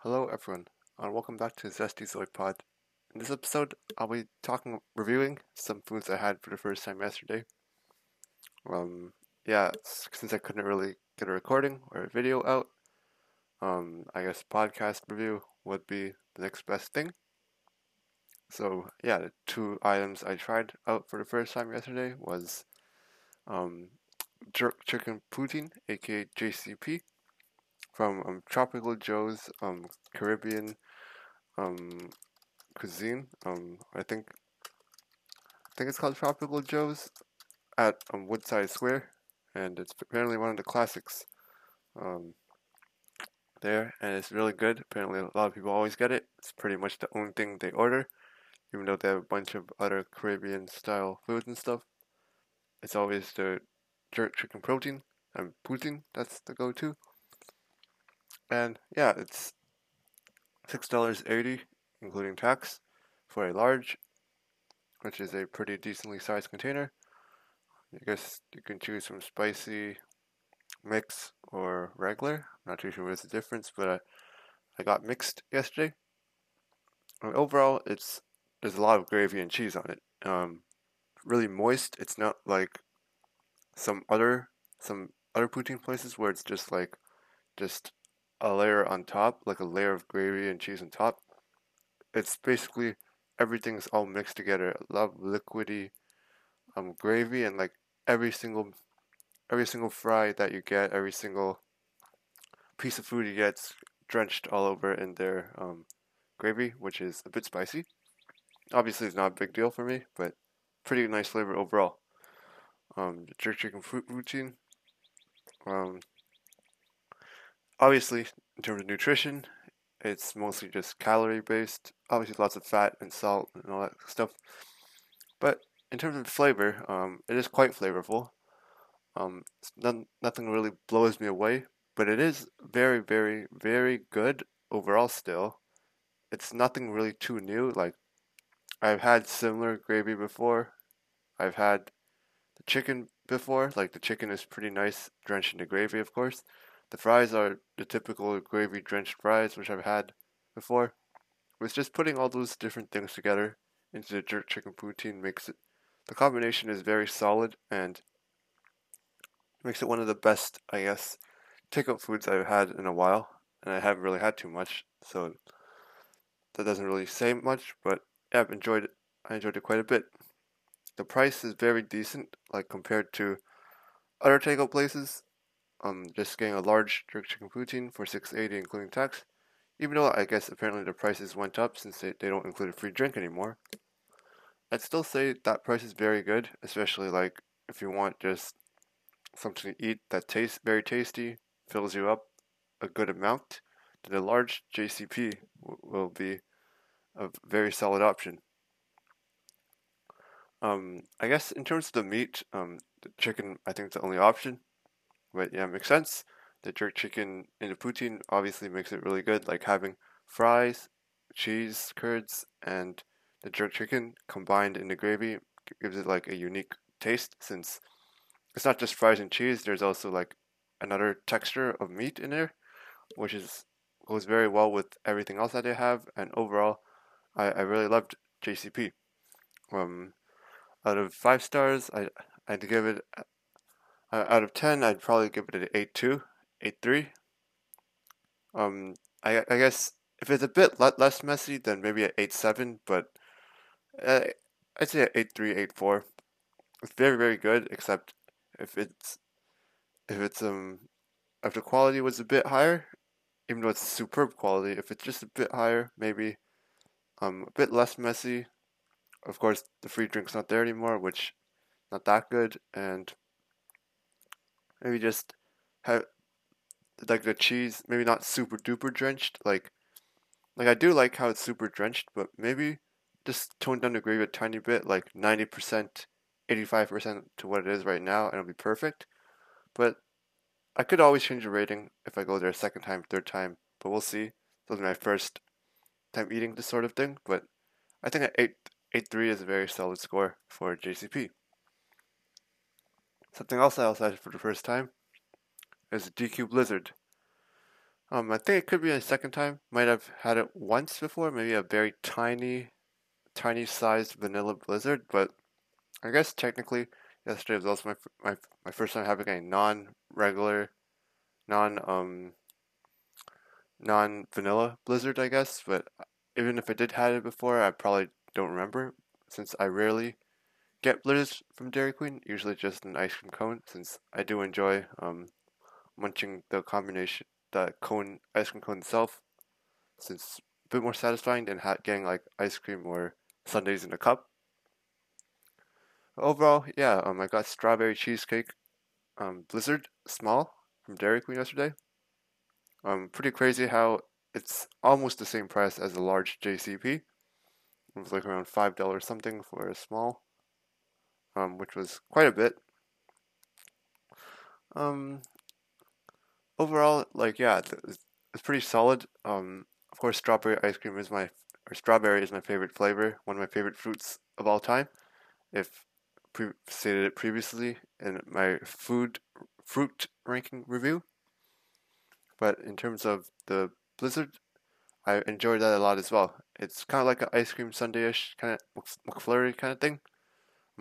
Hello everyone, and welcome back to Zesty Zoid Pod. In this episode, I'll be talking, reviewing some foods I had for the first time yesterday. Um, yeah, since I couldn't really get a recording or a video out, um, I guess podcast review would be the next best thing. So yeah, the two items I tried out for the first time yesterday was um, jerk chicken poutine, aka JCP, from um, Tropical Joe's um, Caribbean um, cuisine. Um, I think I think it's called Tropical Joe's at um, Woodside Square, and it's apparently one of the classics um, there, and it's really good. Apparently, a lot of people always get it. It's pretty much the only thing they order, even though they have a bunch of other Caribbean style foods and stuff. It's always the jerk chicken protein and poutine. That's the go-to. And yeah, it's six dollars eighty, including tax, for a large, which is a pretty decently sized container. I guess you can choose from spicy, mix, or regular. I'm not too sure what's the difference, but I, I got mixed yesterday. And overall, it's there's a lot of gravy and cheese on it. Um, really moist. It's not like some other some other poutine places where it's just like just a layer on top, like a layer of gravy and cheese on top. It's basically everything's all mixed together. A lot of liquidy um gravy and like every single every single fry that you get, every single piece of food you get drenched all over in their um, gravy, which is a bit spicy. Obviously, it's not a big deal for me, but pretty nice flavor overall. Um, jerk chicken fruit routine. Um, obviously, in terms of nutrition, it's mostly just calorie based. Obviously, lots of fat and salt and all that stuff. But in terms of flavor, um, it is quite flavorful. Um, none, nothing really blows me away, but it is very, very, very good overall. Still, it's nothing really too new. Like I've had similar gravy before. I've had the chicken before. Like the chicken is pretty nice, drenched in the gravy, of course. The fries are the typical gravy drenched fries, which I've had before. With just putting all those different things together into the jerk chicken poutine makes it the combination is very solid and makes it one of the best, I guess, takeout foods I've had in a while. And I haven't really had too much, so that doesn't really say much, but yeah, I've enjoyed it. I enjoyed it quite a bit. The price is very decent, like compared to other takeout places. Um, just getting a large jerk chicken poutine for six eighty, including tax. Even though I guess apparently the prices went up since they, they don't include a free drink anymore. I'd still say that price is very good, especially like if you want just something to eat that tastes very tasty, fills you up a good amount, then a large JCP will be a very solid option. Um, I guess in terms of the meat, um, the chicken I think is the only option, but yeah, it makes sense. The jerk chicken in the poutine obviously makes it really good, like having fries, cheese curds, and the jerk chicken combined in the gravy gives it like a unique taste since it's not just fries and cheese. There's also like another texture of meat in there, which is goes very well with everything else that they have. And overall, I, I really loved JCP. Um, out of five stars, I I'd give it uh, out of ten. I'd probably give it an eight two, eight three. Um, I I guess if it's a bit le- less messy, then maybe an eight seven. But uh, I'd say an eight three, eight four. It's very very good, except if it's if it's um if the quality was a bit higher, even though it's superb quality, if it's just a bit higher, maybe um a bit less messy. Of course, the free drink's not there anymore, which not that good, and maybe just have like the cheese maybe not super duper drenched. Like like I do like how it's super drenched, but maybe just tone down the gravy a tiny bit, like ninety percent 85% to what it is right now, and it'll be perfect. But I could always change the rating if I go there a second time, third time, but we'll see. This was my first time eating this sort of thing, but I think an 8, 8 3 is a very solid score for JCP. Something else I also had for the first time is DQ Blizzard. Um, I think it could be a second time. Might have had it once before, maybe a very tiny, tiny sized vanilla blizzard. But I guess technically, yesterday was also my my my first time having a non-regular, non um, non vanilla blizzard. I guess, but even if I did had it before, I probably don't remember since I rarely get blizzards from Dairy Queen. Usually just an ice cream cone, since I do enjoy um munching the combination the cone ice cream cone itself, since it's a bit more satisfying than getting like ice cream or sundaes in a cup. Overall, yeah, um, I got strawberry cheesecake, um, Blizzard small from Dairy Queen yesterday. Um, pretty crazy how it's almost the same price as a large JCP. It was like around five dollars something for a small, um, which was quite a bit. Um, overall, like yeah, it's, pretty solid. Um, of course, strawberry ice cream is my or strawberry is my favorite flavor, one of my favorite fruits of all time. If pre- stated it previously in my food fruit ranking review. But in terms of the Blizzard, I enjoyed that a lot as well. It's kind of like an ice cream sundae-ish kind of McFlurry kind of thing.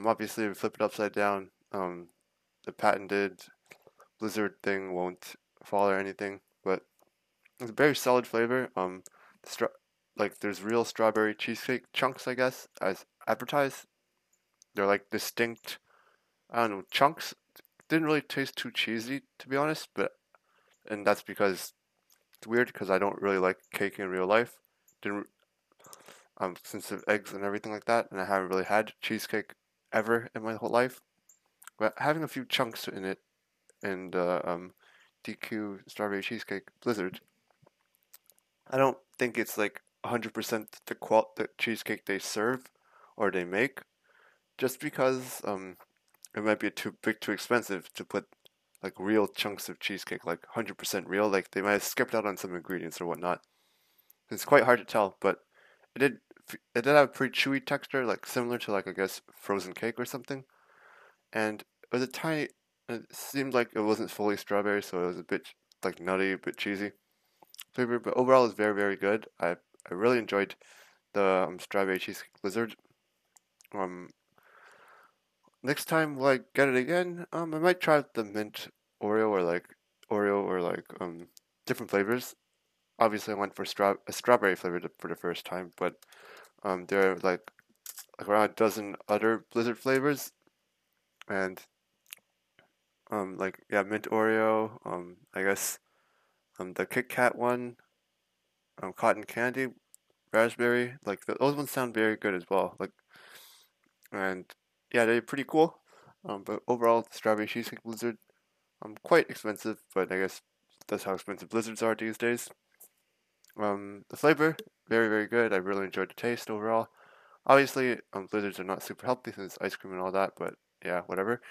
Obviously, if you flip it upside down, um, the patented Blizzard thing won't fall or anything, but it's a very solid flavor. Um, stra- like there's real strawberry cheesecake chunks, I guess, as advertised. They're like distinct, I don't know, chunks. Didn't really taste too cheesy, to be honest, but and that's because it's weird because I don't really like cake in real life. Didn't um since of eggs and everything like that, and I haven't really had cheesecake ever in my whole life. But having a few chunks in it and uh, um DQ strawberry cheesecake blizzard. I don't think it's like 100% the qual the cheesecake they serve or they make, just because um it might be too big, too expensive to put like real chunks of cheesecake, like 100% real. Like they might have skipped out on some ingredients or whatnot. It's quite hard to tell, but it did it did have a pretty chewy texture, like similar to like I guess frozen cake or something, and it was a tiny it seemed like it wasn't fully strawberry, so it was a bit like nutty, a bit cheesy flavor. But overall, it was very very good. I I really enjoyed the um, strawberry cheesecake blizzard. Um, next time will I get it again? Um, I might try the mint Oreo or like Oreo or like um different flavors. Obviously, I went for straw a strawberry flavor for the first time, but um there are like around a dozen other blizzard flavors, and um, like yeah, mint Oreo. Um, I guess um, the Kit Kat one, um, cotton candy, raspberry. Like the, those ones sound very good as well. Like, and yeah, they're pretty cool. Um, but overall, the strawberry cheesecake blizzard, um, quite expensive. But I guess that's how expensive blizzards are these days. Um, the flavor very very good. I really enjoyed the taste overall. Obviously, um, blizzards are not super healthy since ice cream and all that, but yeah, whatever.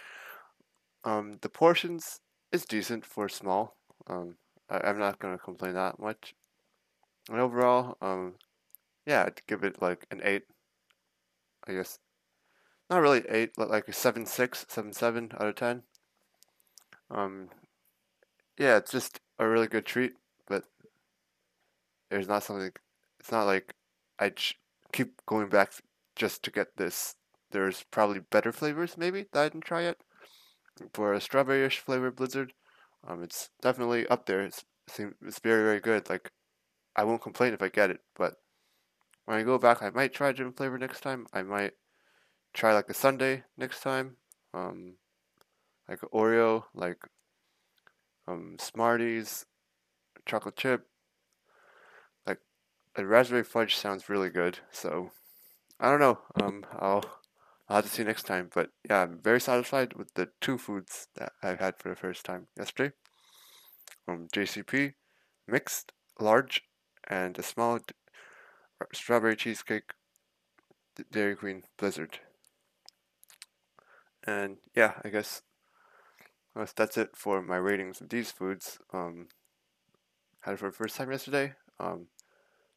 Um, the portions is decent for small. Um, I, am not gonna complain that much. And overall, um, yeah, I'd give it like an eight. I guess not really eight, but like a seven six, seven seven out of ten. Um, yeah, it's just a really good treat, but there's not something. It's not like I ch- keep going back just to get this. There's probably better flavors maybe that I didn't try yet for a strawberryish flavored blizzard. Um, it's definitely up there. It's it's very very good. Like I won't complain if I get it, but when I go back, I might try gym flavor next time. I might try like a sundae next time. Um, like Oreo, like um Smarties, chocolate chip. Like a raspberry fudge sounds really good. So I don't know. Um, I'll I'll have to see you next time. But yeah, I'm very satisfied with the two foods that I've had for the first time yesterday. Um, JCP, mixed, large, and a small strawberry cheesecake Dairy Queen Blizzard. And yeah, I guess that's it for my ratings of these foods. Um, had it for the first time yesterday. Um,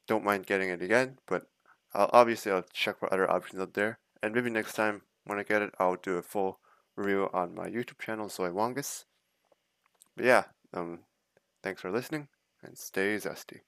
don't mind getting it again, but I'll, obviously I'll check for other options out there. And maybe next time when I get it, I'll do a full review on my YouTube channel, Zoe Wongus. But yeah, um, thanks for listening. and stay zesty.